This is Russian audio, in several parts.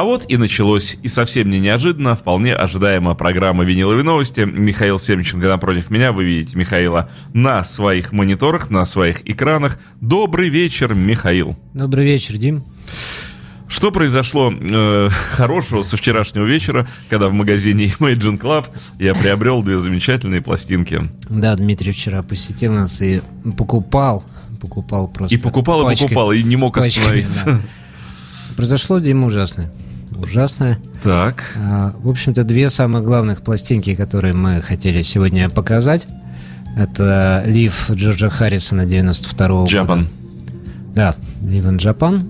А вот и началось, и совсем не неожиданно, вполне ожидаемо программа «Виниловые новости». Михаил Семченко напротив меня, вы видите Михаила на своих мониторах, на своих экранах. Добрый вечер, Михаил. Добрый вечер, Дим. Что произошло э, хорошего со вчерашнего вечера, когда в магазине Imagine Club я приобрел две замечательные пластинки? Да, Дмитрий вчера посетил нас и покупал, покупал просто. И покупал, пачкой, и покупал, и не мог пачками, остановиться. Да. Произошло, Дима, ужасное. Ужасное. Так. А, в общем-то, две самых главных пластинки, которые мы хотели сегодня показать. Это Лив Джорджа Харрисона 92 -го Japan. года. Да, in Japan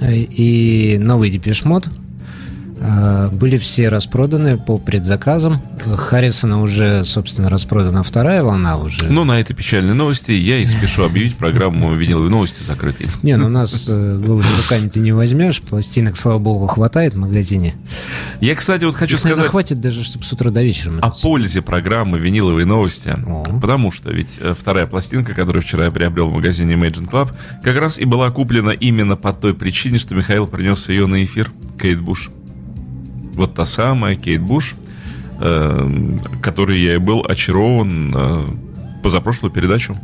и новый Депешмот были все распроданы по предзаказам. Харрисона уже, собственно, распродана вторая волна уже. Ну, на этой печальной новости я и спешу объявить программу «Виниловые новости» закрытой. Не, ну нас э, голыми руками ты не возьмешь. Пластинок, слава богу, хватает в магазине. Я, кстати, вот хочу Их, сказать... Наверное, хватит даже, чтобы с утра до вечера. О пользе программы «Виниловые новости». О. Потому что ведь э, вторая пластинка, которую вчера я приобрел в магазине Imagine Club, как раз и была куплена именно по той причине, что Михаил принес ее на эфир. Кейт Буш. Вот та самая Кейт Буш, э, которой я и был очарован э, позапрошлую передачу.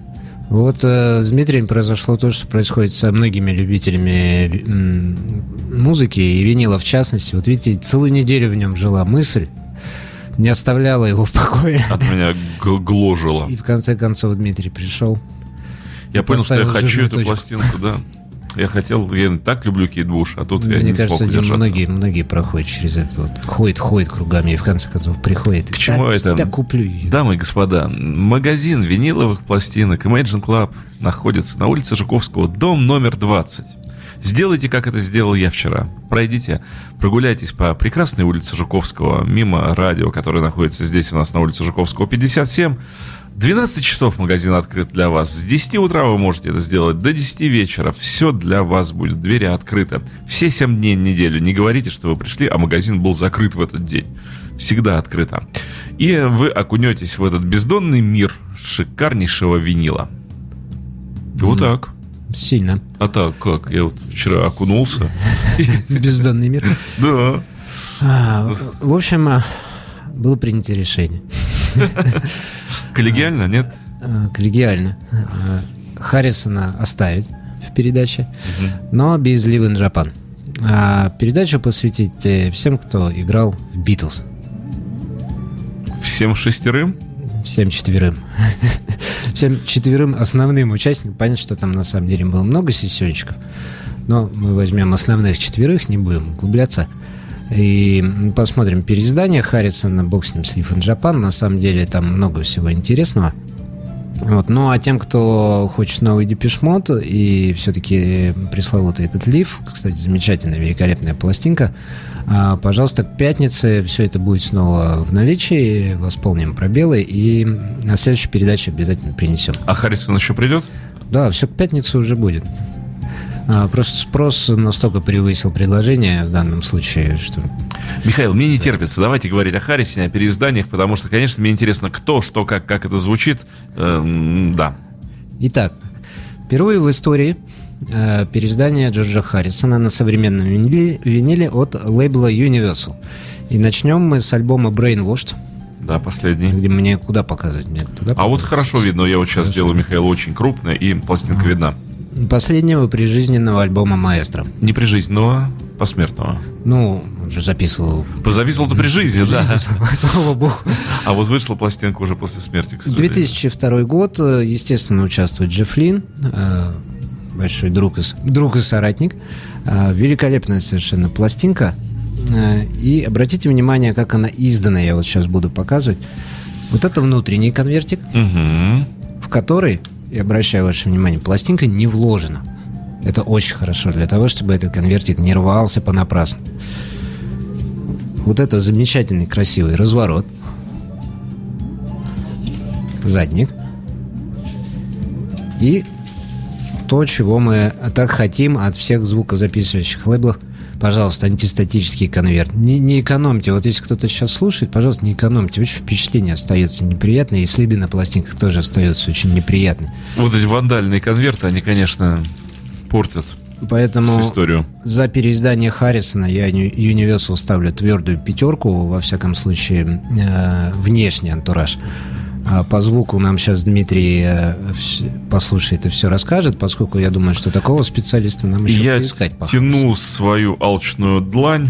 Вот э, с Дмитрием произошло то, что происходит со многими любителями музыки и винила в частности. Вот видите, целую неделю в нем жила мысль, не оставляла его в покое. От меня гложила. И в конце концов Дмитрий пришел. Я понял, что я хочу эту точку. пластинку, да. Я хотел, я так люблю Кейт Буш, а тут Мне я не кажется, смог удержаться. многие, многие проходят через это вот. Ходит, ходит кругами и в конце концов приходит. К чему да, это? Да, куплю ее. Дамы и господа, магазин виниловых пластинок Imagine Club находится на улице Жуковского, дом номер 20. Сделайте, как это сделал я вчера. Пройдите, прогуляйтесь по прекрасной улице Жуковского, мимо радио, которое находится здесь у нас на улице Жуковского, 57. 12 часов магазин открыт для вас. С 10 утра вы можете это сделать до 10 вечера. Все для вас будет. Двери открыты. Все 7 дней неделю. Не говорите, что вы пришли, а магазин был закрыт в этот день. Всегда открыто. И вы окунетесь в этот бездонный мир шикарнейшего винила. Вот так. Сильно. А так как? Я вот вчера окунулся. Бездонный мир? Да. А, в общем, а, было принято решение. Коллегиально, нет? Э, коллегиально. Э, Харрисона оставить в передаче, но без Live in Japan. А передачу посвятить э, всем, кто играл в Битлз. Всем шестерым? Всем четверым. Всем четверым основным участникам. Понятно, что там на самом деле было много сессиончиков, но мы возьмем основных четверых, не будем углубляться. И посмотрим переиздание Харрисона, бог с ним, Sleep in Japan. На самом деле там много всего интересного. Вот. Ну, а тем, кто хочет новый депешмот и все-таки пресловутый этот лиф, кстати, замечательная, великолепная пластинка, а, пожалуйста, к пятнице все это будет снова в наличии, восполним пробелы и на следующей передаче обязательно принесем. А Харрисон еще придет? Да, все к пятнице уже будет. А, просто спрос настолько превысил предложение в данном случае, что... Михаил, мне не терпится. Давайте говорить о Харрисоне, о переизданиях, потому что, конечно, мне интересно, кто, что, как, как это звучит. Эм, да. Итак, впервые в истории э, переиздание Джорджа Харрисона на современном виниле, виниле от лейбла Universal. И начнем мы с альбома Brainwashed. Да, последний. Где мне куда показывать? Мне туда а вот хорошо видно, я вот сейчас хорошо. сделаю Михаил очень крупно, и пластинка а. видна последнего прижизненного альбома маэстро. Не прижизненного, посмертного. Ну, уже записывал. Записывал-то при жизни, да. Слава богу. А вот вышла пластинка уже после смерти, к 2002 год, естественно, участвует Джефф Лин, э, большой друг и, друг и соратник. Э, великолепная совершенно пластинка. Э, и обратите внимание, как она издана, я вот сейчас буду показывать. Вот это внутренний конвертик, угу. в который и обращаю ваше внимание, пластинка не вложена. Это очень хорошо для того, чтобы этот конвертик не рвался понапрасну. Вот это замечательный красивый разворот. Задник. И то, чего мы так хотим от всех звукозаписывающих лейблов – пожалуйста, антистатический конверт. Не, не экономьте. Вот если кто-то сейчас слушает, пожалуйста, не экономьте. Очень впечатление остается неприятное, и следы на пластинках тоже остаются очень неприятные. Вот эти вандальные конверты, они, конечно, портят Поэтому историю. за переиздание Харрисона я Universal ставлю твердую пятерку, во всяком случае, э, внешний антураж. А по звуку нам сейчас Дмитрий э, послушает и все расскажет, поскольку я думаю, что такого специалиста нам еще я поискать. Я тяну свою алчную длань.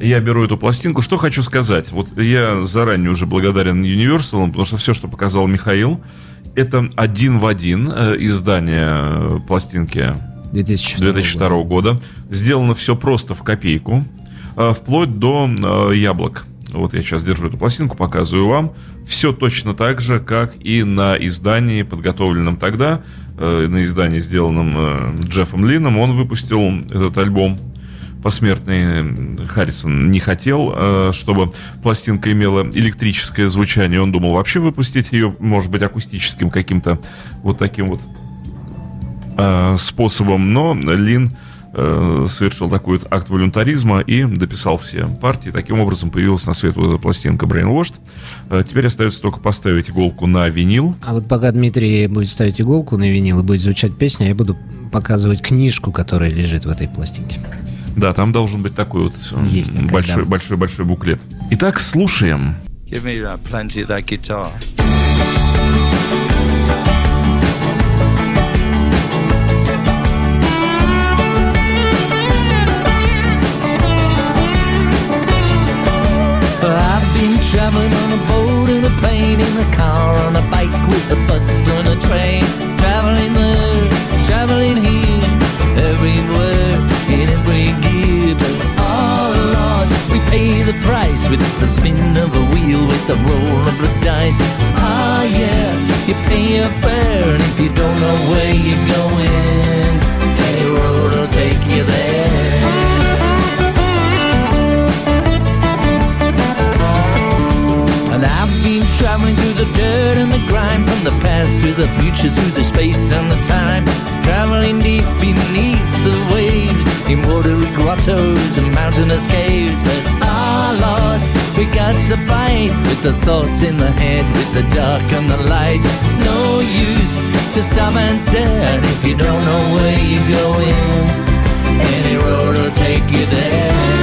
Я беру эту пластинку. Что хочу сказать? Вот я заранее уже благодарен Universal, потому что все, что показал Михаил, это один в один э, издание э, пластинки 2002, 2002 года. года. Сделано все просто в копейку, вплоть до яблок. Вот я сейчас держу эту пластинку, показываю вам. Все точно так же, как и на издании, подготовленном тогда, на издании, сделанном Джеффом Лином. Он выпустил этот альбом посмертный Харрисон не хотел, э, чтобы пластинка имела электрическое звучание. Он думал вообще выпустить ее, может быть, акустическим каким-то вот таким вот э, способом. Но Лин э, совершил такой вот акт волюнтаризма и дописал все партии. Таким образом появилась на свет вот эта пластинка Brainwashed. Теперь остается только поставить иголку на винил. А вот пока Дмитрий будет ставить иголку на винил и будет звучать песня, я буду показывать книжку, которая лежит в этой пластинке. Да, там должен быть такой вот Есть такая, большой, да. большой, большой буклет. Итак, слушаем. Give me that, plenty of that guitar. I've been traveling on a boat, in a plane, in a car, on a bike, with a bus, on a train. Traveling there, traveling here, everywhere. in every gear. But oh Lord, we pay the price with the spin of a wheel, with the roll of the dice. Ah yeah, you pay your fare, and if you don't know where you're going, the dirt and the grime From the past to the future, through the space and the time. Traveling deep beneath the waves In watery grottos and mountainous caves. But ah, Lord, we got to fight With the thoughts in the head, with the dark and the light. No use to stop and stare if you don't know where you're going. Any road will take you there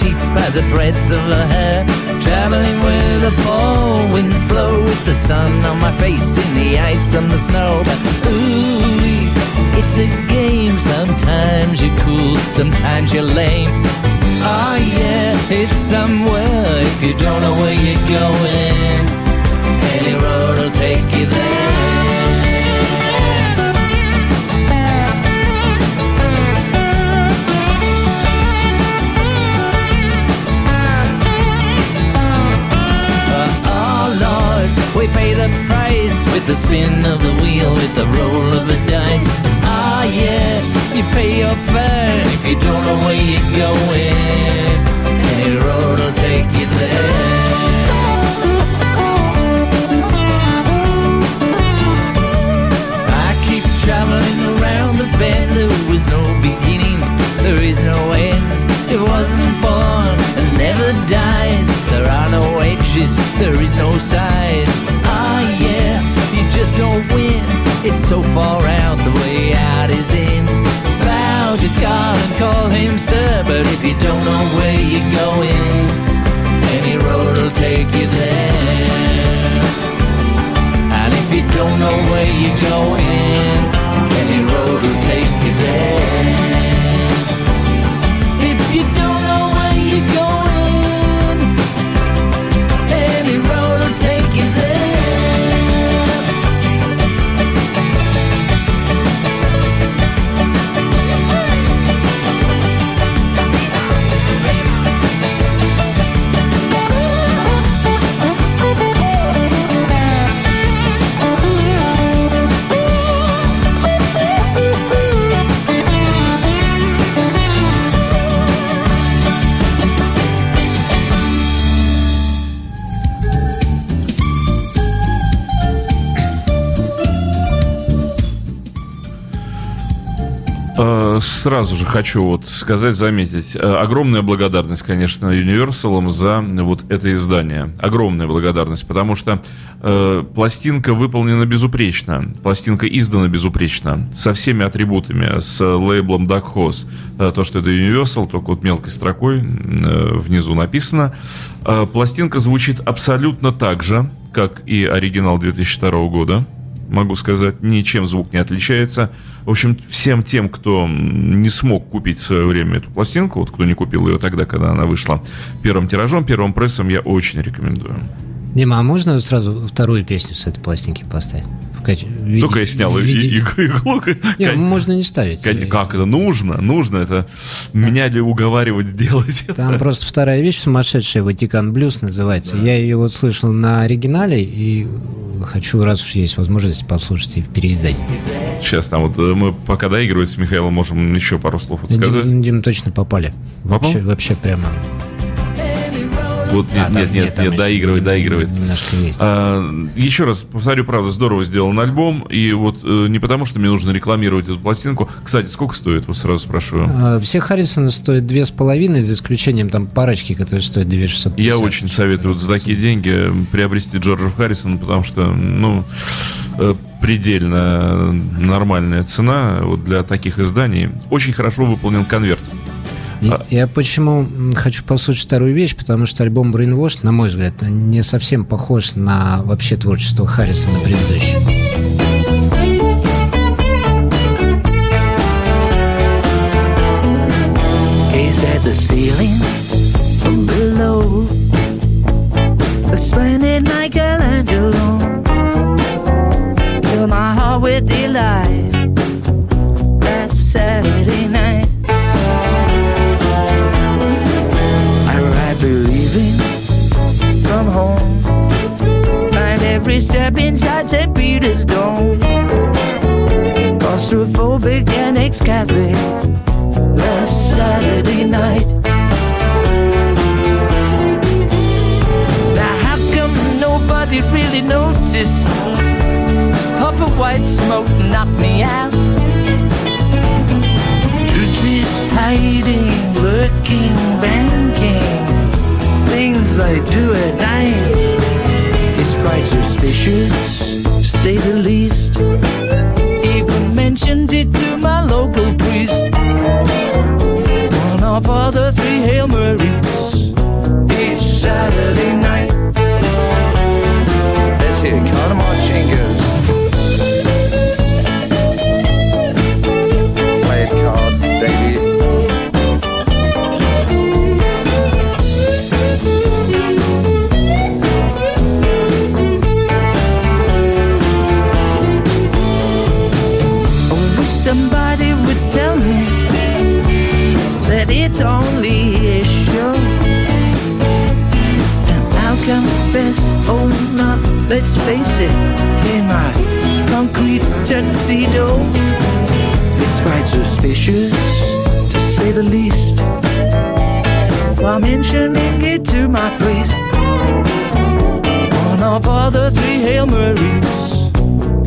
teeth by the breadth of her hair. Traveling where the fall winds blow with the sun on my face in the ice and the snow. But ooh, it's a game. Sometimes you're cool, sometimes you're lame. Oh yeah, it's somewhere if you don't know where you're going. Any road will take you there. So far out, the way out is in. Bow to God and call him sir, but if you don't know where you're going, any road will take you there. And if you don't know where you're going, any road will take сразу же хочу вот сказать, заметить. Э, огромная благодарность, конечно, Universal за вот это издание. Огромная благодарность, потому что э, пластинка выполнена безупречно. Пластинка издана безупречно. Со всеми атрибутами. С лейблом Dark Horse. Э, то, что это Universal, только вот мелкой строкой э, внизу написано. Э, пластинка звучит абсолютно так же, как и оригинал 2002 года могу сказать, ничем звук не отличается. В общем, всем тем, кто не смог купить в свое время эту пластинку, вот кто не купил ее тогда, когда она вышла первым тиражом, первым прессом, я очень рекомендую. Дима, а можно сразу вторую песню с этой пластинки поставить? Виде, Только я снял виде... иглу. Не, можно не ставить. Как это? Нужно, нужно. Это меня ли уговаривать сделать Там это? просто вторая вещь сумасшедшая, Ватикан Блюз называется. Да. Я ее вот слышал на оригинале и хочу, раз уж есть возможность, послушать и в переиздании. Сейчас там вот э, мы пока доигрываем с Михаилом, можем еще пару слов сказать. Дим, Дим точно попали. Попал? Вообще, вообще прямо вот нет, а, нет, нет, нет, доигрывает, доигрывает. Немножко есть. А, еще раз повторю, правда, здорово сделан альбом. И вот э, не потому, что мне нужно рекламировать эту пластинку. Кстати, сколько стоит? Вот сразу спрашиваю. Все Харрисоны стоят две с половиной, за исключением там парочки, которые стоят 2650. Я очень советую вот за такие деньги приобрести Джорджа Харрисона, потому что, ну, э, предельно нормальная цена вот для таких изданий. Очень хорошо выполнен конверт. А... Я почему хочу послушать вторую вещь, потому что альбом Brainwash, на мой взгляд, не совсем похож на вообще творчество Харрисона предыдущего. the ceiling from below. Splendid Michelangelo. Fill my heart with delight. Inside St. Peter's Dome. Claustrophobic and ex-Catholic. Last Saturday night. Now how come nobody really noticed? Puff of white smoke knocked me out. Truth is hiding, lurking, banking. Things I do at night quite suspicious, to say the least. Even mentioned it to my local priest. One of other three Hail Marys each Saturday night. Let's hear Conor Chingas. Confess, oh not, let's face it, in my concrete tuxedo, it's quite suspicious, to say the least. While mentioning it to my priest, one of all the three Hail Marys,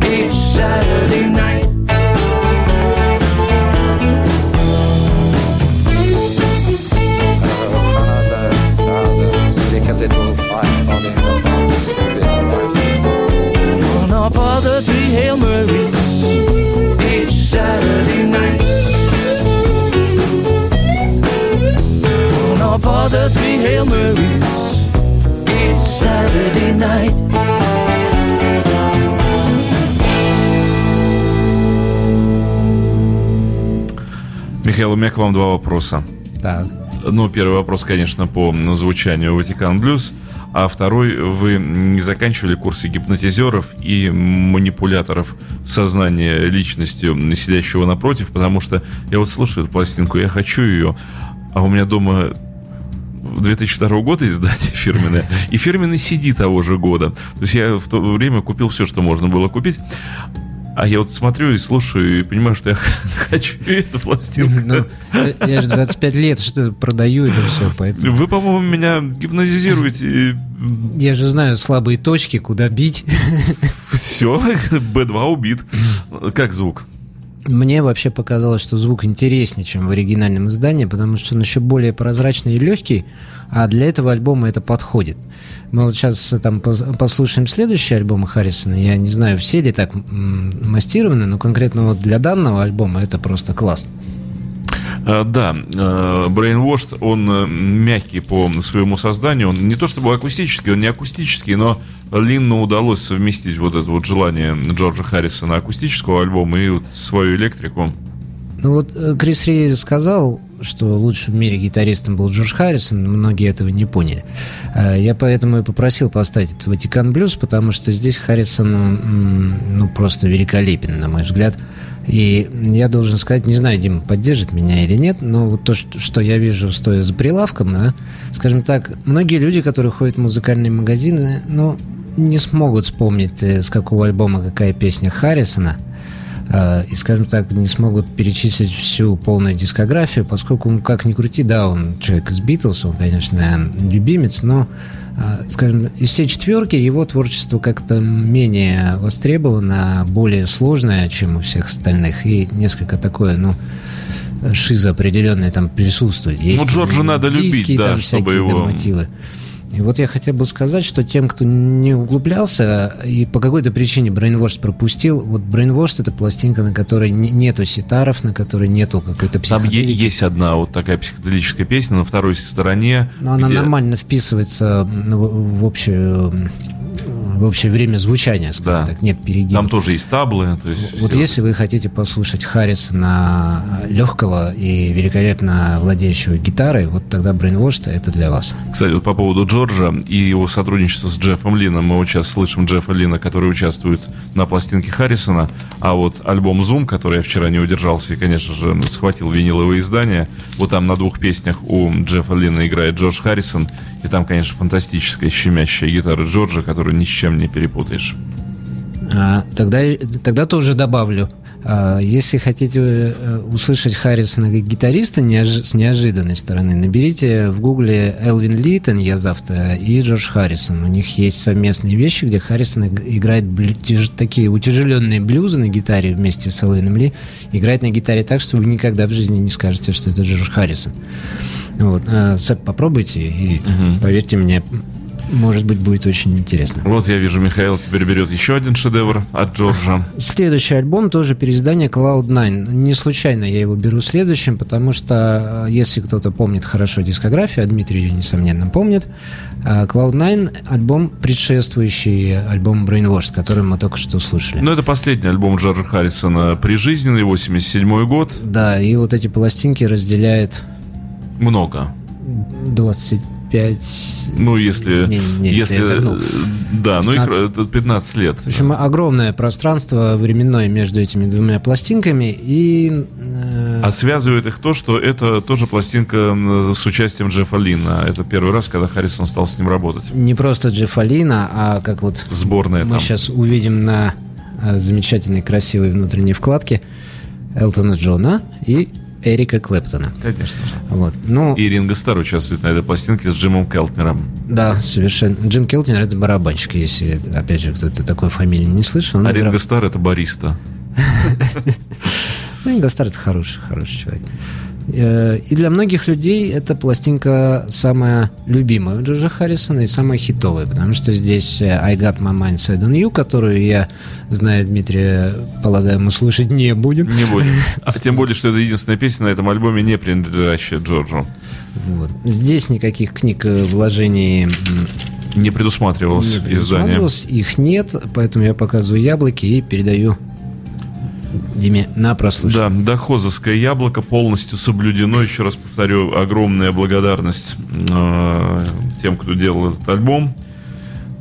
each Saturday night. One of all the three Hail Marys each Saturday night. One of all the three Hail Marys each Saturday night. Михаил, у меня к вам два вопроса. Так. Ну, первый вопрос, конечно, по звучанию Ватикан Блюз. А второй, вы не заканчивали курсы гипнотизеров и манипуляторов сознания личностью сидящего напротив, потому что я вот слушаю эту пластинку, я хочу ее, а у меня дома 2002 года издание фирменное, и фирменный CD того же года. То есть я в то время купил все, что можно было купить. А я вот смотрю и слушаю и понимаю, что я хочу эту пластинку. Ну, я же 25 лет что продаю это все, поэтому... Вы, по-моему, меня гипнотизируете. Я же знаю слабые точки, куда бить. Все, B2 убит. Как звук? Мне вообще показалось, что звук интереснее, чем в оригинальном издании, потому что он еще более прозрачный и легкий, а для этого альбома это подходит. Мы вот сейчас там послушаем следующий альбом Харрисона. Я не знаю, все ли так мастированы, но конкретно вот для данного альбома это просто класс. Э, да, э, Brainwashed, он э, мягкий по своему созданию. Он не то чтобы акустический, он не акустический, но Линну удалось совместить вот это вот желание Джорджа Харрисона акустического альбома и вот свою электрику. Ну вот Крис Ри сказал, что лучшим в мире гитаристом был Джордж Харрисон, многие этого не поняли. Я поэтому и попросил поставить этот Ватикан Блюз, потому что здесь Харрисон ну, просто великолепен, на мой взгляд. И я должен сказать, не знаю, Дима поддержит меня или нет, но вот то, что я вижу, стоя за прилавком, да, скажем так, многие люди, которые ходят в музыкальные магазины, ну, не смогут вспомнить, э, с какого альбома какая песня Харрисона, э, и, скажем так, не смогут перечислить всю полную дискографию, поскольку, ну, как ни крути, да, он человек из Битлз, он, конечно, любимец, но а, скажем, из всей четверки его творчество как-то менее востребовано, более сложное, чем у всех остальных, и несколько такое, ну, шиза определенная там присутствует. Есть ну, Джорджа надо диски, любить, да, там чтобы его... мотивы. И вот я хотел бы сказать, что тем, кто не углублялся и по какой-то причине Brainwashed пропустил, вот Brainwashed это пластинка, на которой нету ситаров, на которой нету какой-то психоделики. Там есть одна вот такая психоделическая песня на второй стороне. Но где... она нормально вписывается в общую общее время звучания, скажем да. так, нет перегибов. Там тоже есть таблы. То есть вот если вы хотите послушать Харрисона легкого и великолепно владеющего гитарой, вот тогда Brainwashed это для вас. Кстати, вот по поводу Джорджа и его сотрудничества с Джеффом Лином, мы вот сейчас слышим Джеффа Лина, который участвует на пластинке Харрисона, а вот альбом Zoom, который я вчера не удержался и, конечно же, схватил виниловые издания, вот там на двух песнях у Джеффа Лина играет Джордж Харрисон, и там, конечно, фантастическая щемящая гитара Джорджа, которую ни с чем не перепутаешь. А, тогда, тогда тоже добавлю. А, если хотите э, услышать Харрисона как гитариста неож... с неожиданной стороны, наберите в гугле Элвин Литон, я завтра, и Джордж Харрисон. У них есть совместные вещи, где Харрисон играет блю... такие утяжеленные блюзы на гитаре вместе с Элвином Ли. Играет на гитаре так, что вы никогда в жизни не скажете, что это Джордж Харрисон. Вот. Сэп, попробуйте, и угу. поверьте мне, может быть, будет очень интересно. Вот я вижу, Михаил теперь берет еще один шедевр от Джорджа. Следующий альбом тоже переиздание Cloud9. Не случайно я его беру следующим, потому что, э, если кто-то помнит хорошо дискографию, а Дмитрий ее, несомненно, помнит, э, Cloud9 альбом, предшествующий альбом Brainwashed, который мы только что слушали. Ну, это последний альбом Джорджа Харрисона прижизненный, 87 год. Да, и вот эти пластинки разделяет много. 25... Ну, если... Не, не, если да, 15... ну их 15 лет. В общем, огромное пространство временное между этими двумя пластинками и... Э... А связывает их то, что это тоже пластинка с участием Джеффа Лина. Это первый раз, когда Харрисон стал с ним работать. Не просто Джеффа Лина, а как вот... Сборная Мы там. сейчас увидим на э, замечательной красивой внутренней вкладке Элтона Джона и Эрика Клэптона. Конечно же. Вот. Ну, и Ринго Стар участвует на этой пластинке с Джимом Келтнером. Да, совершенно. Джим Келтнер это барабанщик, если, опять же, кто-то такой фамилии не слышал. А играл... Ринго Стар это бариста. Ринго Стар это хороший, хороший человек. Э, и для многих людей эта пластинка самая любимая у Джорджа Харрисона и самая хитовая, потому что здесь э, I Got My Mind Set On You, которую я, зная Дмитрия, полагаю, мы слушать не будем. Не будем. А тем более, что это единственная песня на этом альбоме, не принадлежащая Джорджу. Вот. Здесь никаких книг э, вложений не предусматривалось, не предусматривалось изданием. Их нет, поэтому я показываю яблоки и передаю Диме, на прослушивание. Да, дохозовское яблоко полностью соблюдено. Еще раз повторю, огромная благодарность э, тем, кто делал этот альбом.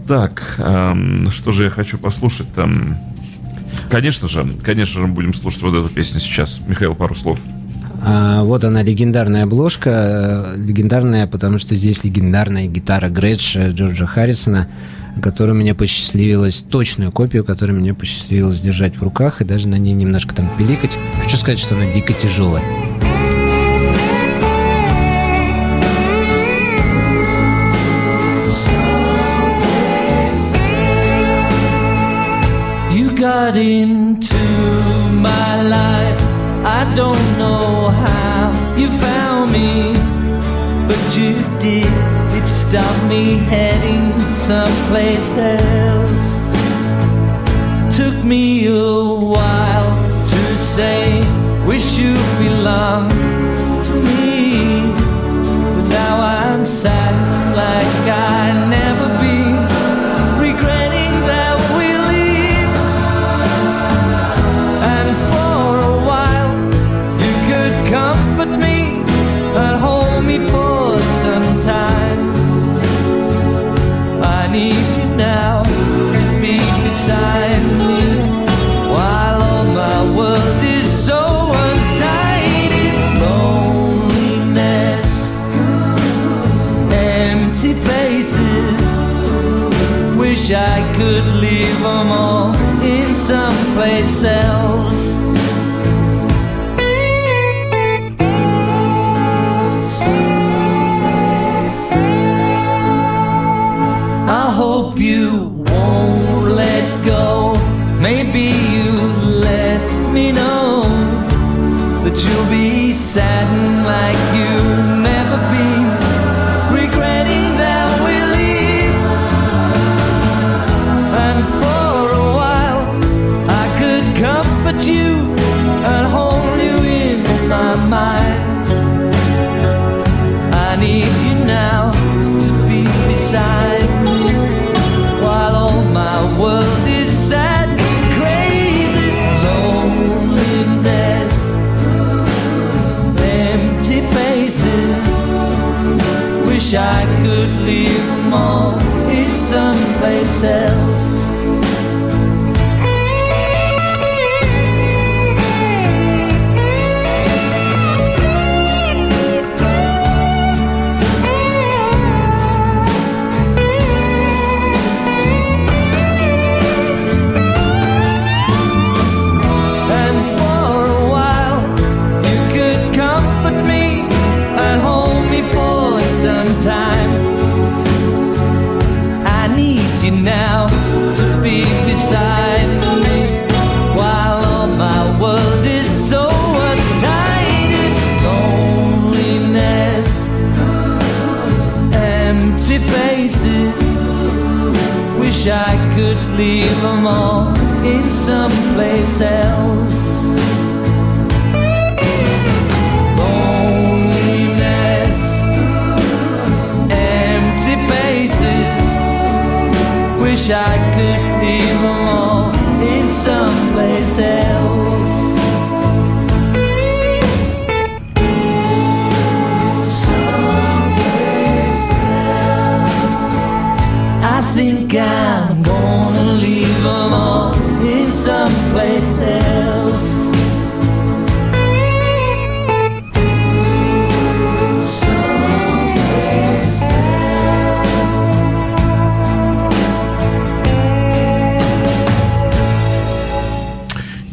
Так, э, что же я хочу послушать там? Конечно же, конечно же, мы будем слушать вот эту песню сейчас. Михаил, пару слов. А, вот она, легендарная обложка. Легендарная, потому что здесь легендарная гитара Грэдж Джорджа Харрисона которую мне посчастливилось, точную копию, которую мне посчастливилось держать в руках и даже на ней немножко там пиликать. Хочу сказать, что она дико тяжелая. Got into my life. I don't know how you found me, but you did. It stopped me heading someplace else. Took me a while to say, wish you belonged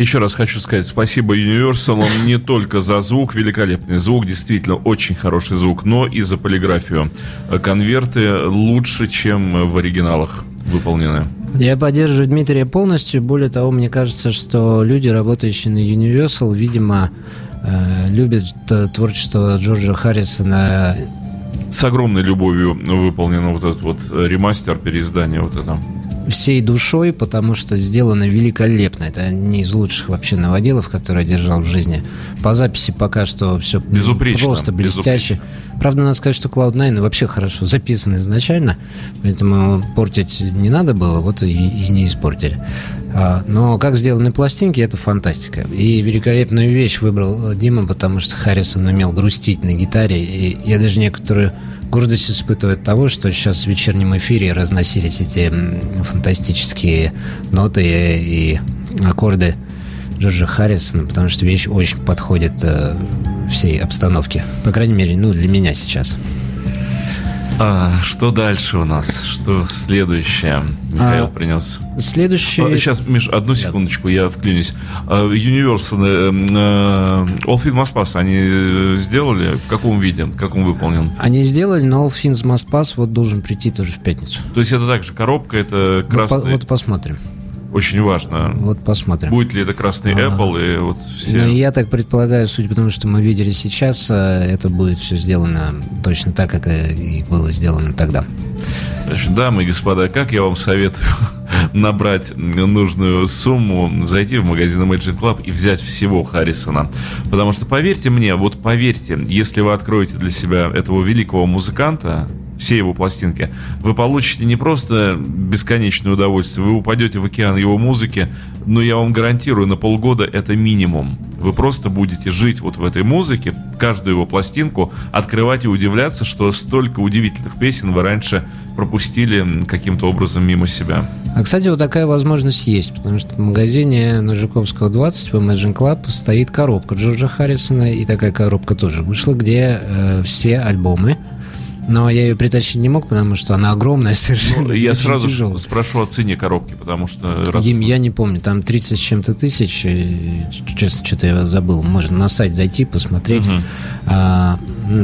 Еще раз хочу сказать спасибо Universal не только за звук, великолепный звук, действительно очень хороший звук, но и за полиграфию. Конверты лучше, чем в оригиналах выполнены. Я поддерживаю Дмитрия полностью. Более того, мне кажется, что люди, работающие на Universal, видимо, э, любят творчество Джорджа Харрисона С огромной любовью выполнен вот этот вот ремастер, переиздание вот это. Всей душой, потому что сделано великолепно. Это не из лучших вообще новоделов, которые я держал в жизни. По записи пока что все Безупречно, просто блестяще. Правда, надо сказать, что Cloud9 вообще хорошо записан изначально, поэтому портить не надо было, вот и, и не испортили. А, но как сделаны пластинки, это фантастика. И великолепную вещь выбрал Дима, потому что Харрисон умел грустить на гитаре, и я даже некоторую гордость испытываю от того, что сейчас в вечернем эфире разносились эти фантастические ноты и аккорды Джорджа Харрисона, потому что вещь очень подходит э, всей обстановке. По крайней мере, ну, для меня сейчас. А, что дальше у нас? Что следующее Михаил А, принес? Следующий... А, Сейчас, Миш, одну секундочку, я вклинюсь. А, Universal, э, э, All Fit Must Pass, они э, сделали? В каком виде? В каком выполнен? Они сделали, но All Things Must Pass вот должен прийти тоже в пятницу. То есть это также коробка, это Вот, красный... вот посмотрим. Очень важно. Вот посмотрим. Будет ли это красный А. Apple и вот все. Ну, я так предполагаю, судя по тому, что мы видели сейчас, э, это будет все сделано точно так, как и было сделано тогда. Значит, дамы и господа, как я вам советую набрать нужную сумму, зайти в магазин Imagine Club и взять всего Харрисона. Потому что, поверьте мне, вот поверьте, если вы откроете для себя этого великого музыканта, все его пластинки, вы получите не просто бесконечное удовольствие, вы упадете в океан его музыки, но я вам гарантирую, на полгода это минимум. Вы просто будете жить вот в этой музыке, каждую его пластинку, открывать и удивляться, что столько удивительных песен вы раньше пропустили каким-то образом мимо себя. А, кстати, вот такая возможность есть, потому что в магазине на Жуковского 20 в Imagine Club стоит коробка Джорджа Харрисона, и такая коробка тоже вышла, где э, все альбомы. Но я ее притащить не мог, потому что она огромная совершенно. Ну, я сразу тяжелая. спрошу о цене коробки, потому что... раз- Дим, я не помню, там 30 с чем-то тысяч, и, честно, что-то я забыл. Можно на сайт зайти, посмотреть. Мгм. А,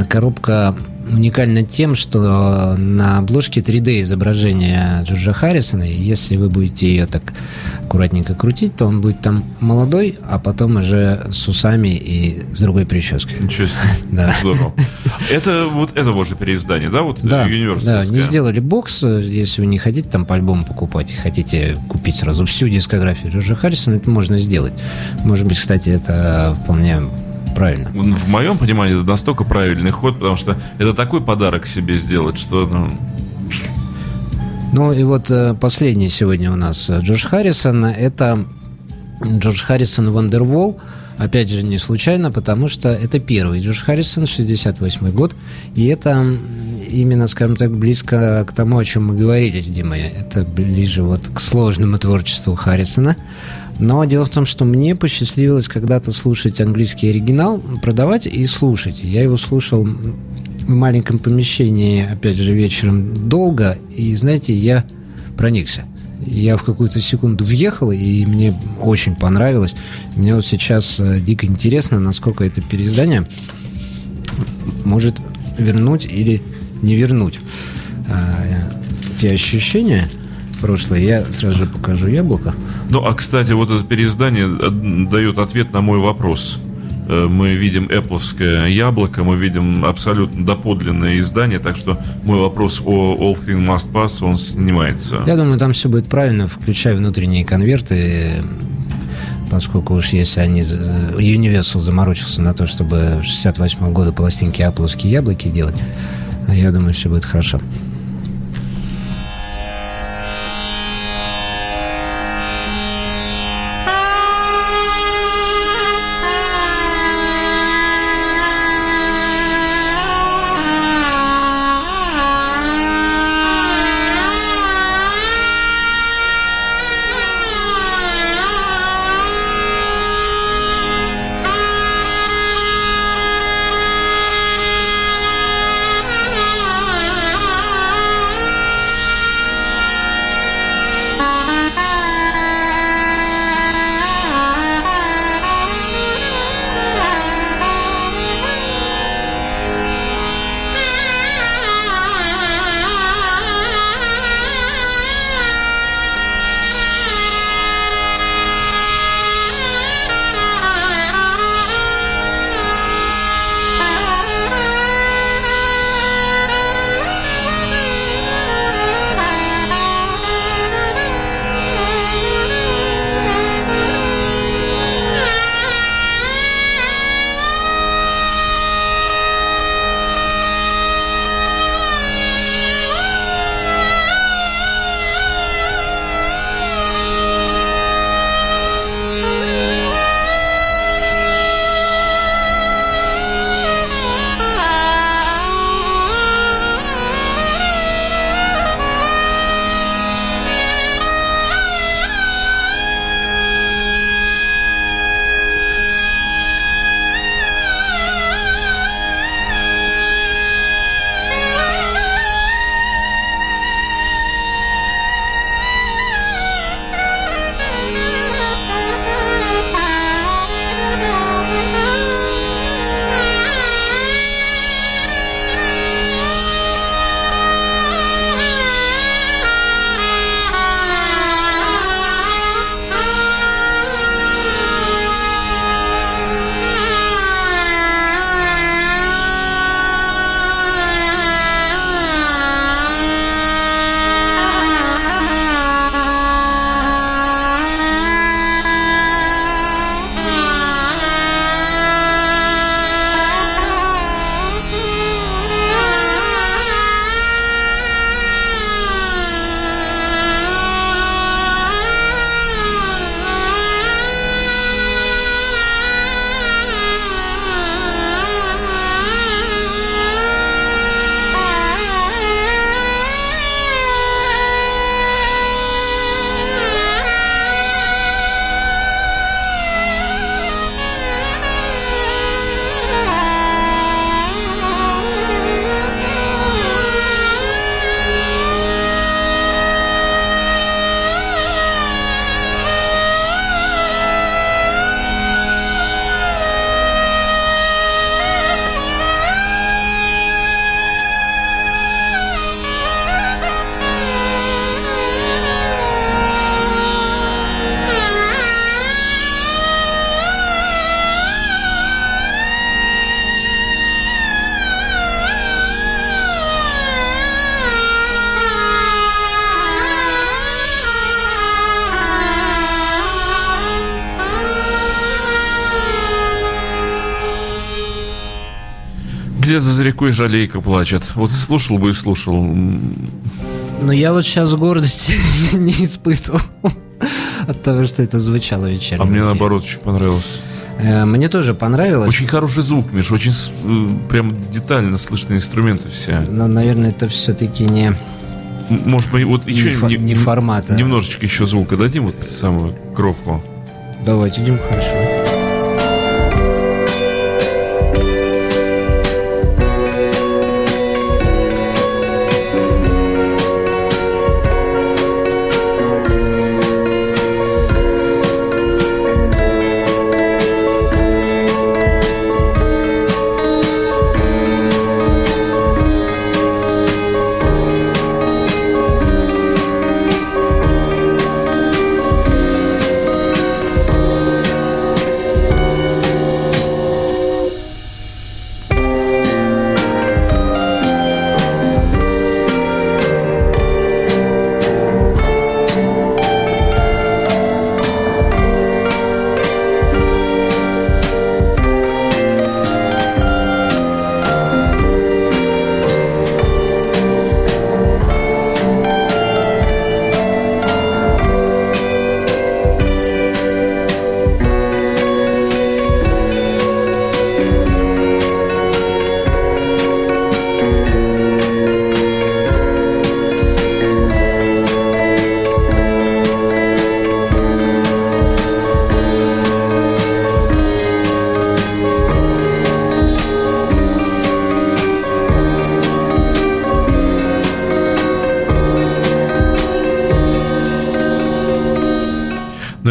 коробка уникальна тем, что на обложке 3D изображение Джорджа Харрисона, и если вы будете ее так аккуратненько крутить, то он будет там молодой, а потом уже с усами и с другой прической. Ничего себе. Да. Здорово. Это вот этого же переиздания, да? Вот Да, да, Universalское? не сделали бокс, э, если вы не хотите там по альбому покупать, хотите купить сразу всю дискографию Джорджа Харрисона, это можно сделать. Может быть, кстати, это вполне правильно. В моем понимании это настолько правильный ход, потому что это такой подарок себе сделать, что ну, Ну и вот э, последний сегодня у нас э, Джордж Харрисон. Это Джордж Харрисон Вандервол. Опять же, не случайно, потому что это первый Джордж Харрисон, 68 год. И это именно, скажем так, близко к тому, о чем мы говорили с Димой. Это ближе вот к сложному творчеству Харрисона. Но дело в том, что мне посчастливилось когда-то слушать английский оригинал, продавать и слушать. Я его слушал в маленьком помещении, опять же, вечером долго. И, знаете, я проникся. Я в какую-то секунду въехал, и мне очень понравилось. Мне вот сейчас э, дико интересно, насколько это переиздание может вернуть или не вернуть а, те ощущения прошлые. Я сразу же покажу яблоко. Ну, а, кстати, вот это переиздание э, дает ответ на мой вопрос. Э, Мы видим Apple'овское яблоко, мы видим абсолютно доподлинное издание, так что мой вопрос о All Thing Must Pass, он снимается. Я думаю, там все будет правильно, включая внутренние конверты, поскольку уж если они... за- Universal заморочился на то, чтобы 68 года пластинки Апловские яблоки делать, я думаю, все будет хорошо. Где-то за рекой жалейка плачет. Вот слушал бы и слушал. Но я вот сейчас гордости не испытывал от того, что это звучало вечером. А мне наоборот очень понравилось. Э, Мне тоже понравилось. Очень хороший звук, Миш, очень э, прям детально слышны инструменты все. Но, наверное, это все-таки не, Может быть, вот не, еще фо- не- не формат. а- немножечко еще звука дадим, вот самую кропку. Давайте, идем хорошо.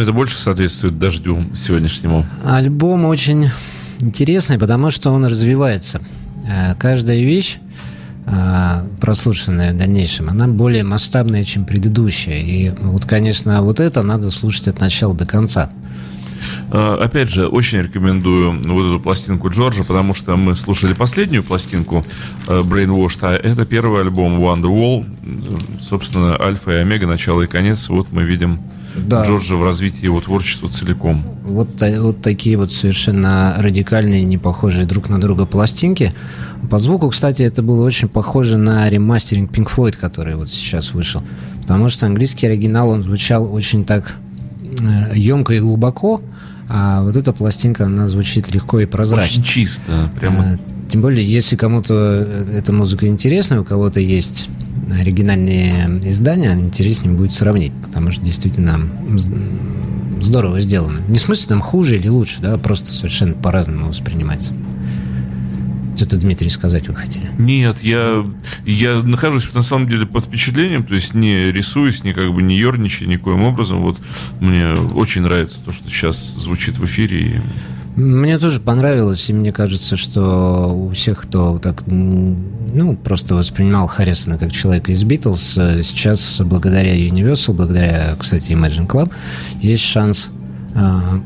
Это больше соответствует дождю сегодняшнему. Альбом очень интересный, потому что он развивается. Э, Каждая вещь, э, прослушанная в дальнейшем, она более масштабная, чем предыдущая. И вот, конечно, вот это надо слушать от начала до конца. А, Опять же, очень рекомендую вот эту пластинку Джорджа, потому что мы слушали последнюю пластинку э, Brainwashed, а это первый альбом Wonderwall, Э, собственно, альфа и омега, начало и конец. Вот мы видим Да. Джорджа в развитии его творчества целиком. Вот, вот такие вот совершенно радикальные, не похожие друг на друга пластинки. По звуку, кстати, это было очень похоже на ремастеринг Pink Floyd, который вот сейчас вышел. Потому что английский оригинал, он звучал очень так емко и глубоко, а вот эта пластинка, она звучит легко и прозрачно. Очень чисто, прямо. Э, Тем более, если кому-то э, эта музыка интересна, у кого-то есть оригинальные издания, интереснее будет сравнить, потому что действительно здорово сделано. Не в смысле там хуже или лучше, да, просто совершенно по-разному воспринимается. Что-то, Дмитрий, сказать вы хотели? Нет, я, я нахожусь на самом деле под впечатлением, то есть не рисуюсь, ни как бы не ерничаю никоим образом. Вот мне очень нравится то, что сейчас звучит в эфире. и Мне тоже понравилось, и мне кажется, что у всех, кто так, ну, просто воспринимал Харрисона как человека из Битлз, э, сейчас благодаря Universal, благодаря, кстати, Imagine Club, есть шанс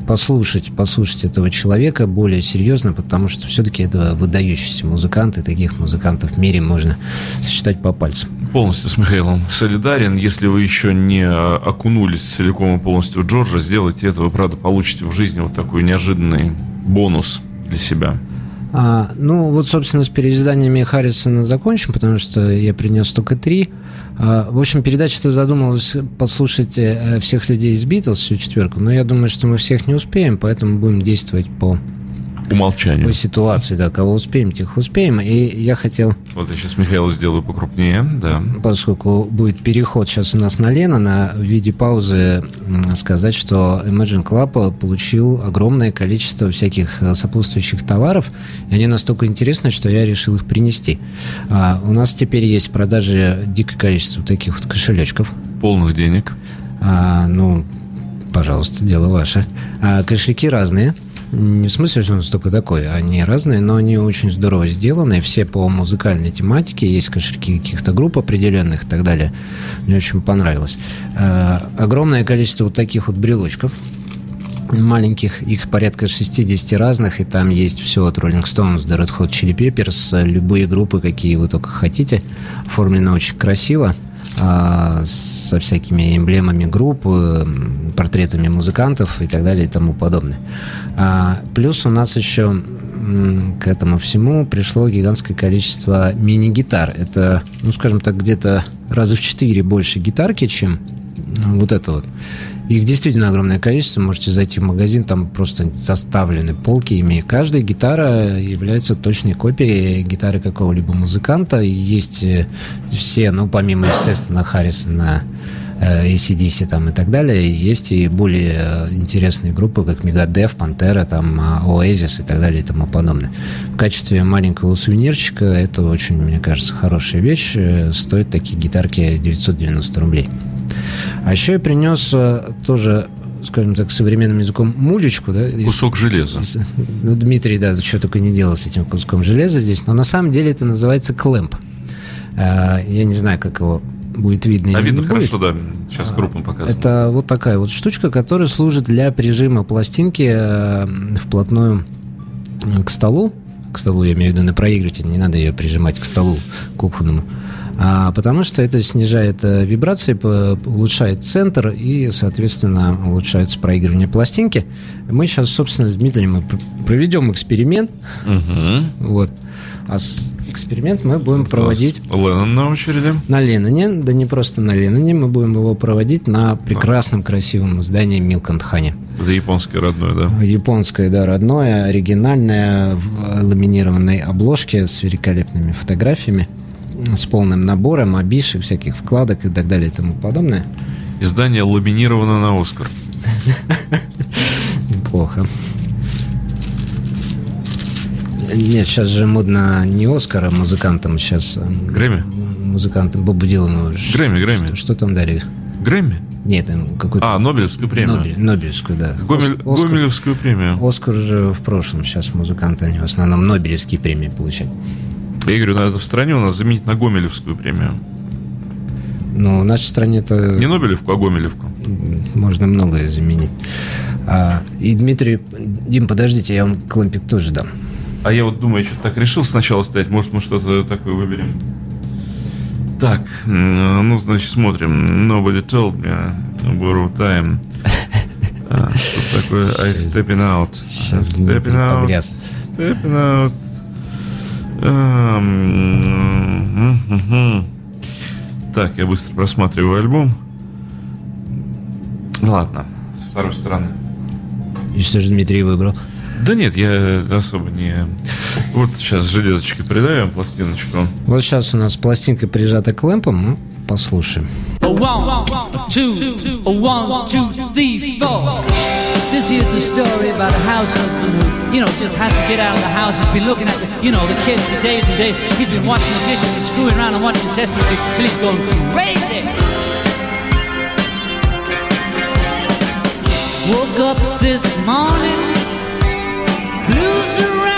послушать, послушать этого человека более серьезно, потому что все-таки это выдающийся музыкант, и таких музыкантов в мире можно сосчитать по пальцам. Полностью с Михаилом солидарен. Если вы еще не а, окунулись целиком и полностью в Джорджа, сделайте это, вы, правда, получите в жизни вот такой неожиданный бонус для себя. А, ну, вот, собственно, с переизданиями Харрисона закончим, потому что я принес только три. А, в общем, передача-то задумалась послушать э, всех людей из Битлз, всю четверку, но я думаю, что мы всех не успеем, поэтому будем действовать по, Умолчанию. по ситуации, да, кого успеем, тех успеем. И я хотел, Вот я сейчас Михаила сделаю покрупнее, да. поскольку будет переход сейчас у нас на Лена, на в виде паузы сказать, что Imagine Club получил огромное количество всяких э, сопутствующих товаров, и они настолько интересны, что я решил их принести. А, у нас теперь есть в продаже дикое количество таких вот кошелечков. Полных денег. А, ну, пожалуйста, дело ваше. А, кошельки разные. Не в смысле, что он столько такой, они разные, но они очень здорово сделаны, все по музыкальной тематике, есть кошельки каких-то групп определенных и так далее. Мне очень понравилось. А, огромное количество вот таких вот брелочков маленьких, их порядка 60 разных, и там есть все от Rolling Stones до Red Hot Chili Peppers, любые группы, какие вы только хотите, оформлено очень красиво, со всякими эмблемами групп, э, портретами музыкантов и так далее и тому подобное. А, Плюс у нас еще к этому всему пришло гигантское количество мини-гитар. Это, ну, скажем так, где-то раза в четыре больше гитарки, чем м, вот это вот. Их действительно огромное количество. Можете зайти в магазин, там просто заставлены полки ими. Каждая гитара является точной копией гитары какого-либо музыканта. И Есть э, все, ну, помимо, естественно, Харрисона, э, ACDC там и так далее, есть и более э, интересные группы, как Megadeth, Pantera, там, Oasis и так далее и тому подобное. В качестве маленького сувенирчика это очень, мне кажется, хорошая вещь. Стоят такие гитарки 990 рублей. А еще я принес э, тоже, скажем так, современным языком мулечку, да? из- Кусок железа. из- Ну, Дмитрий, да, что только не делал с этим куском железа здесь, но на самом деле это называется клэмп. А, Я не знаю, как его будет видно А видно не будет. хорошо, да. Сейчас крупно показано. Это вот такая вот штучка, которая служит для прижима пластинки э, вплотную к столу. К столу, я имею в виду на проигрыватель, не надо ее прижимать к столу кухонному. А, потому что это снижает э, вибрации, улучшает центр и, соответственно, улучшается проигрывание пластинки. Мы сейчас, собственно, с Дмитрием проведем эксперимент. Мгм. Вот. А с- эксперимент мы будем проводить Леннон на очереди. на Леноне, да не просто на Леноне, мы будем его проводить на прекрасном красивом здании Милкантхане. Это японский родной, да. Японское, да, родное, оригинальное, в ламинированной обложке с великолепными фотографиями, с полным набором абиши, всяких вкладок и так далее и тому подобное. Издание ламинировано на Оскар. Неплохо. Нет, сейчас же модно не Оскар, а музыкантам сейчас... э, Грэмми? Музыкантам Бобу Дилану. Грэмми, Грэмми. Что, что там дали? Грэмми? Нет, там какой-то... А, Нобелевскую премию. Нобель- Нобелевскую, да. Гомель- Ос- Оскар, Гомелевскую премию. Оскар же в прошлом. Сейчас музыканты, они в основном Нобелевские премии получают. Я говорю, надо в стране у нас заменить на Гомелевскую премию. Но в нашей стране это Не Нобелевку, а Гомелевку. можно многое заменить. А, и Дмитрий... Дим, подождите, я вам клэмпик тоже дам. А я вот думаю, я что-то так решил сначала стоять. Может, мы что-то такое выберем. Так, ну, значит, смотрим. Nobody told me. Borrow time. А, Что такое I stepping out. Сейчас stepping out. погряз. Stepping out. Ам, м, мгм. Так, я быстро просматриваю альбом. Ладно, с второй стороны. И что же Дмитрий выбрал? Да нет, я особо не... Вот сейчас железочкой придавим пластиночку. Вот сейчас у нас пластинка прижата к лэмпам, ну, послушаем. A one, two, a one, two, three, four. This here's the story about a house husband who, you know, just has to get out of the house. He's been looking at the, you know, the kids for days and days. He's been watching the dishes and screwing around and watching Sesame Street till he's going crazy. Woke up this morning, blues around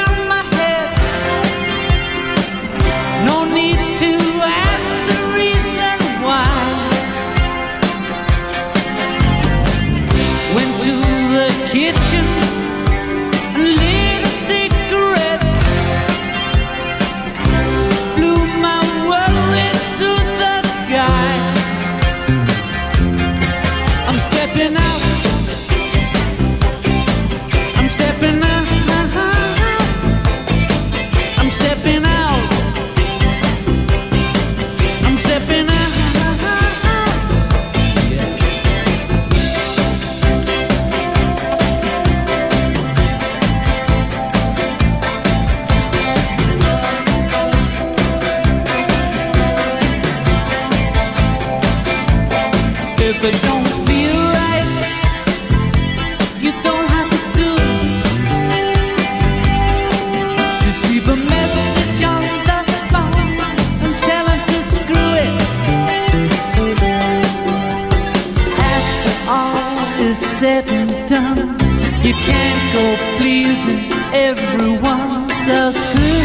you can't go pleasing everyone. Screw.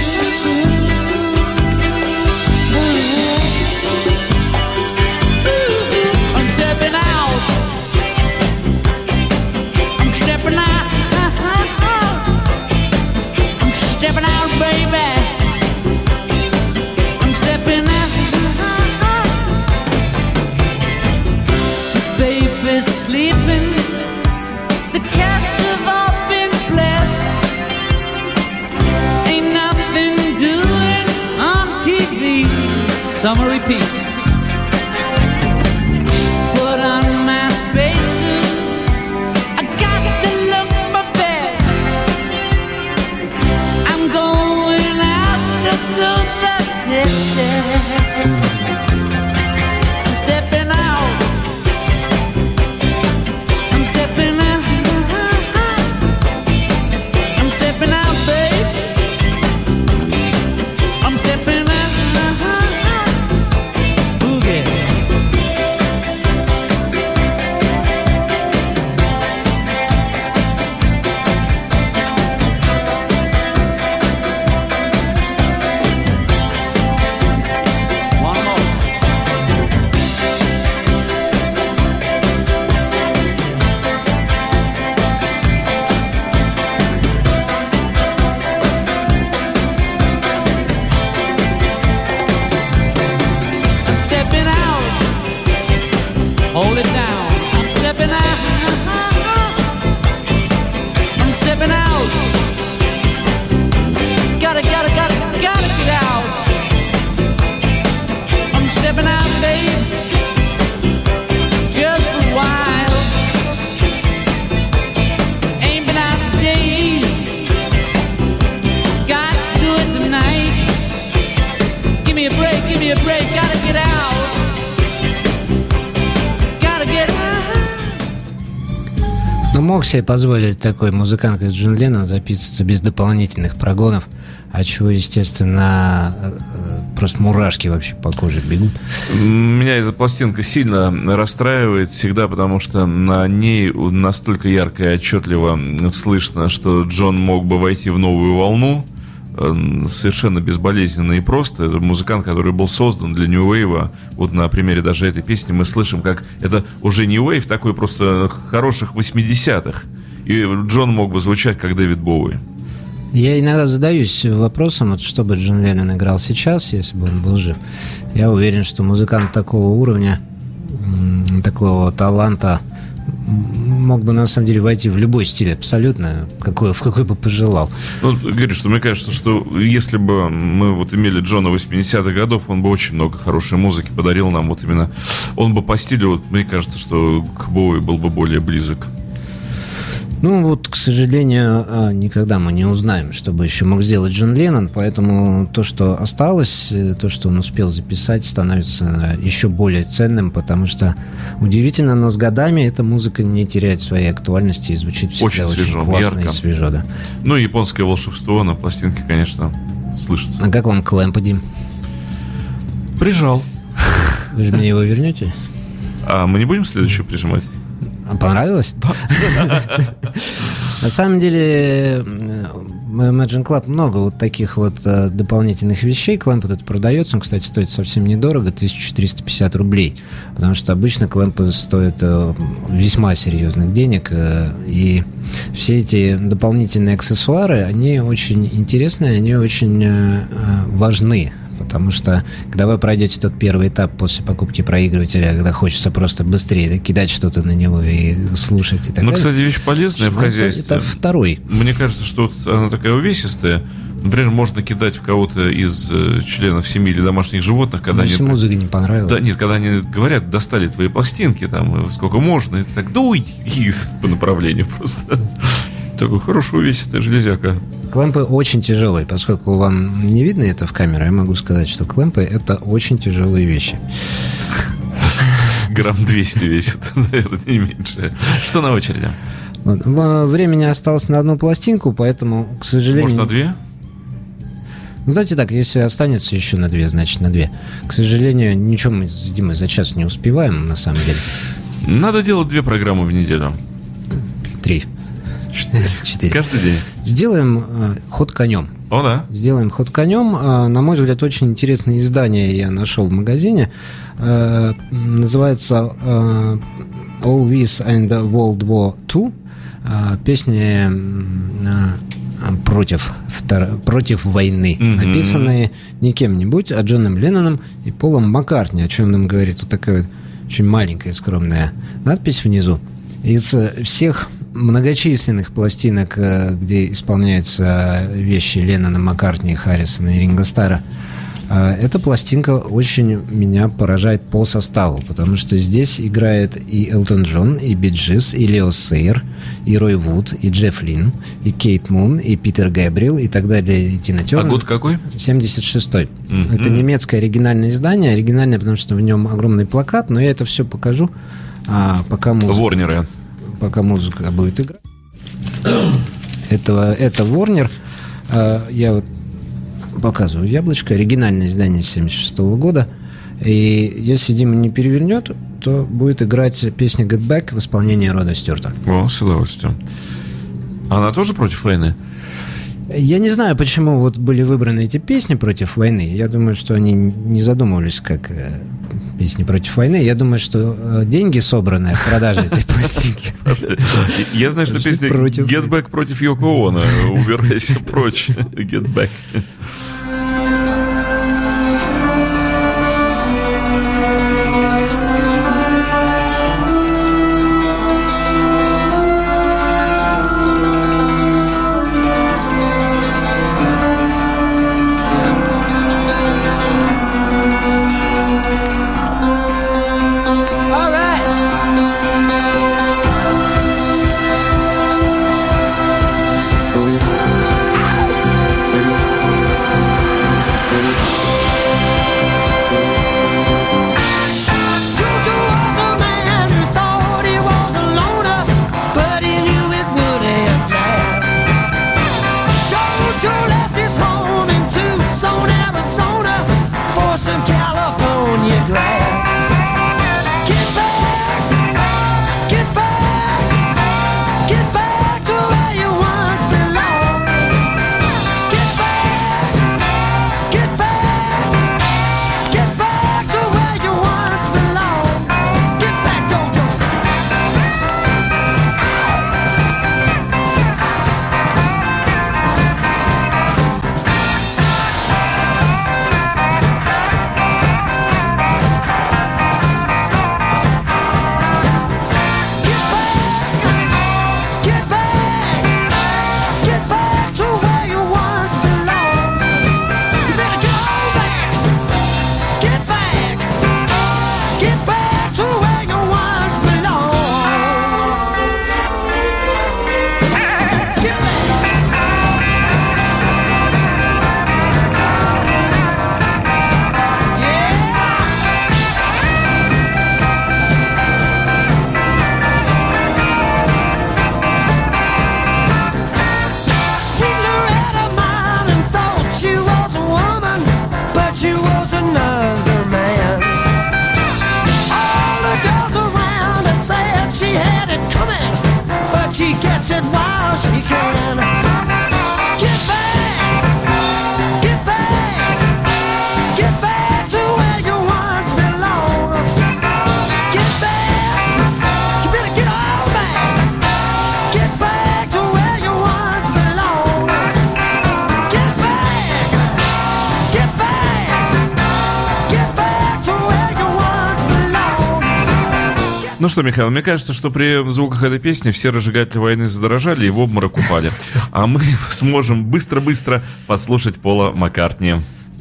I'm stepping out. I'm stepping out. I'm stepping out, baby. I'm stepping out. Sleeping. Summer repeat. Себе позволить такой музыкант, как Джон Леннон, записываться без дополнительных прогонов, а чего, естественно, э, просто мурашки вообще по коже бегут. Меня эта пластинка сильно расстраивает всегда, потому что на ней настолько ярко и отчетливо слышно, что Джон мог бы войти в новую волну совершенно безболезненно и просто. Это музыкант, который был создан для New Wave. Вот на примере даже этой песни мы слышим, как это уже New Wave такой просто хороших 80-х. И Джон мог бы звучать как Дэвид Боуи. Я иногда задаюсь вопросом, вот что бы Джон Леннон играл сейчас, если бы он был жив. Я уверен, что музыкант такого уровня, такого таланта мог бы на самом деле войти в любой стиль абсолютно, какой, в какой бы пожелал. Ну, говорю, что мне кажется, что если бы мы вот имели Джона 80-х годов, он бы очень много хорошей музыки подарил нам. Вот именно он бы по стилю, вот, мне кажется, что к Боуи был бы более близок. Ну вот, к сожалению, а, никогда мы не узнаем, что бы еще мог сделать Джон Леннон, поэтому то, что осталось, э, то, что он успел записать, становится еще более ценным, потому что удивительно, но с годами эта музыка не теряет своей актуальности и звучит всегда Очень очень, свежо, классно ярко. и свежо, да. Ну, и японское волшебство на пластинке, конечно, слышится. А как вам Клэмпа, Дим? Прижал. Вы же мне его вернете? А мы не будем следующую прижимать? Понравилось? На самом деле, э, в Imagine Club много вот таких вот э, дополнительных вещей. Клэмп этот продается, он, кстати, стоит совсем недорого, 1350 рублей. Потому что обычно клэмпы стоят э, весьма серьезных денег. э, И все эти дополнительные аксессуары, они очень интересные, они очень э, э, важны. Потому что, когда вы пройдете тот первый этап после покупки проигрывателя, когда хочется просто быстрее да, кидать что-то на него и слушать и так Ну, далее. кстати, вещь полезная в хозяйстве. Это второй. Мне кажется, что она такая увесистая. Например, можно кидать в кого-то из э, членов семьи или домашних животных, когда Ну, они... музыка не понравилась. Да, нет, когда они говорят, достали твои пластинки, там, э, сколько можно, и ты так дуй и по направлению просто. Такой хороший увесистая железяка. Клэмпы очень тяжелые, поскольку вам не видно это в камеру, я могу сказать, что клэмпы это очень тяжелые вещи. Грамм 200 весит, наверное, не меньше. Что на очереди? Вот. В- Времени осталось на одну пластинку, поэтому, к сожалению... Может, на две? Ну, давайте так, если останется еще на две, значит на две. К сожалению, ничего мы с Димой за час не успеваем, на самом деле. Надо делать две программы в неделю. Три. Четыре. Каждый день. Сделаем э, ход конем. О, да. Сделаем ход конем. А, На мой взгляд, очень интересное издание я нашел в магазине. Э, Называется э, All This and World War II. Песни против, втор- против войны. Мгм. Написанные не кем-нибудь, а Джоном Ленноном и Полом Маккартни, о чем нам говорит вот такая вот очень маленькая скромная надпись внизу. Из э, всех многочисленных пластинок, э, где исполняются вещи Леннона, Маккартни, Харрисона и Ринго Стара, А Эта пластинка очень меня поражает по составу, потому что здесь играет и Элтон Джон, и Bee Gees, и Лео Сейер, и Рой Вуд, и Джефф Лин, и Кейт Мун, и Питер Гэбриэл, и так далее, и Тина А Тернер. год какой? 76-й. Мгм. Это немецкое оригинальное издание. Оригинальное, потому что в нем огромный плакат, но я это все покажу, а, пока музыка Ворнеры. Пока музыка будет играть. Это, это Warner. А, Я вот показываю яблочко. Оригинальное издание 76 года. И если Дима не перевернет, то будет играть песня Get Back в исполнении Рода Стюарта. О, с удовольствием. Она тоже против войны? Я не знаю, почему вот были выбраны эти песни против войны. Я думаю, что они не задумывались как э, песни против войны. Я думаю, что э, деньги, собранные от продажи этой пластинки, Я знаю, что песня. Get Back против Йоко Оно. Убирайся прочь. Get Back. said, wow, Ну что, Михаил, мне кажется, что при звуках этой песни все разжигатели войны задорожали и в обморок упали. А мы сможем быстро-быстро послушать Пола Маккартни.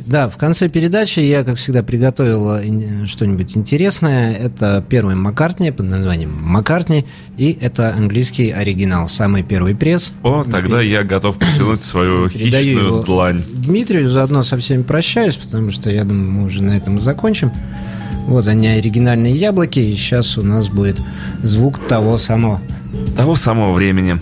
Да, в конце передачи я, как всегда, приготовил ин- что-нибудь интересное. Это первый Маккартни под названием Маккартни, и это английский оригинал, самый первый пресс. О, тогда я готов протянуть свою Передаю хищную его длань. Дмитрию, заодно со всеми прощаюсь, потому что я думаю, мы уже на этом закончим. Вот они, оригинальные яблоки, и сейчас у нас будет звук того самого, Того самого времени.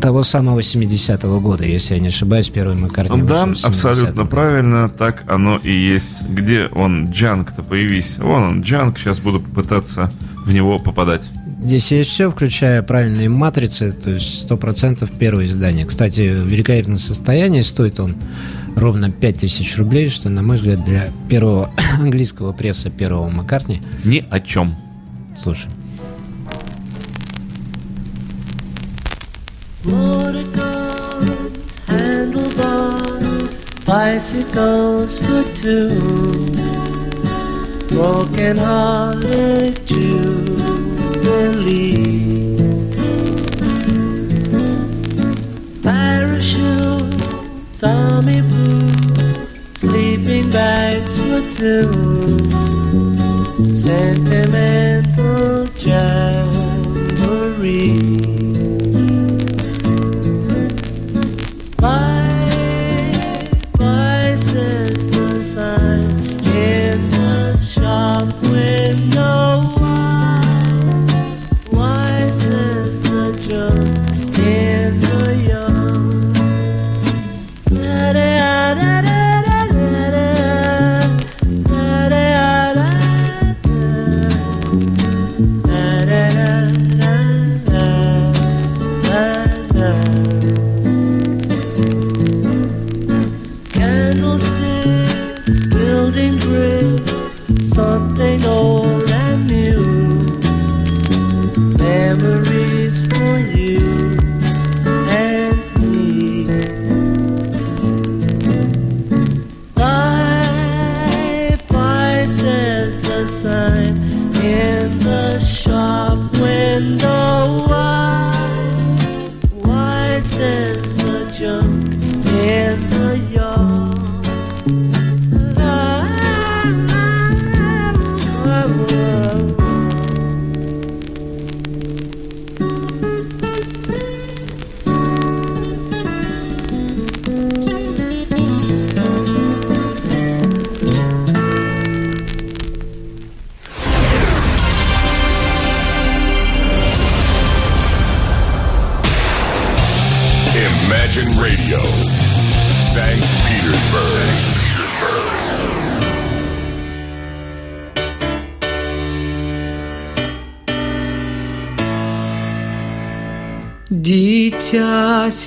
того самого 70-го года, если я не ошибаюсь, первый Маккартни Да, вышел в 70-м. абсолютно правильно, так оно и есть. Где он, Джанк-то появись? Вон он, Джанк, сейчас буду пытаться в него попадать. Здесь есть все, включая правильные матрицы, то есть 100% первое издание. Кстати, в великолепном состоянии стоит он ровно 5000 рублей, что, на мой взгляд, для первого английского пресса первого Маккартни. Ни о чем. Слушай. Handlebars, bicycles for two. Broken hearted jubilee. Parachutes, army string bites for two sentimental jamboree.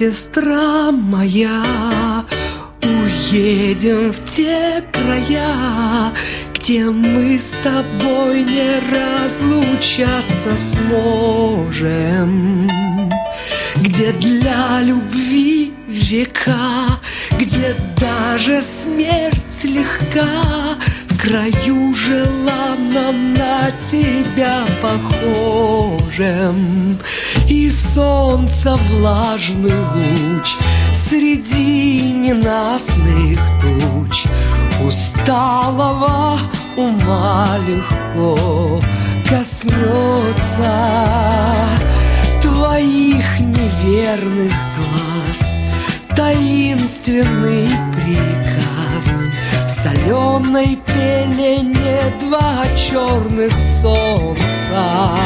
Сестра моя, уедем в те края, где мы с тобой не разлучаться сможем, где для любви века, где даже смерть легка, в краю желанном на тебя похожем. Солнца влажный луч Среди ненастных туч. Усталого ума легко коснется Твоих неверных глаз. Таинственный приказ В соленой пелене два черных солнца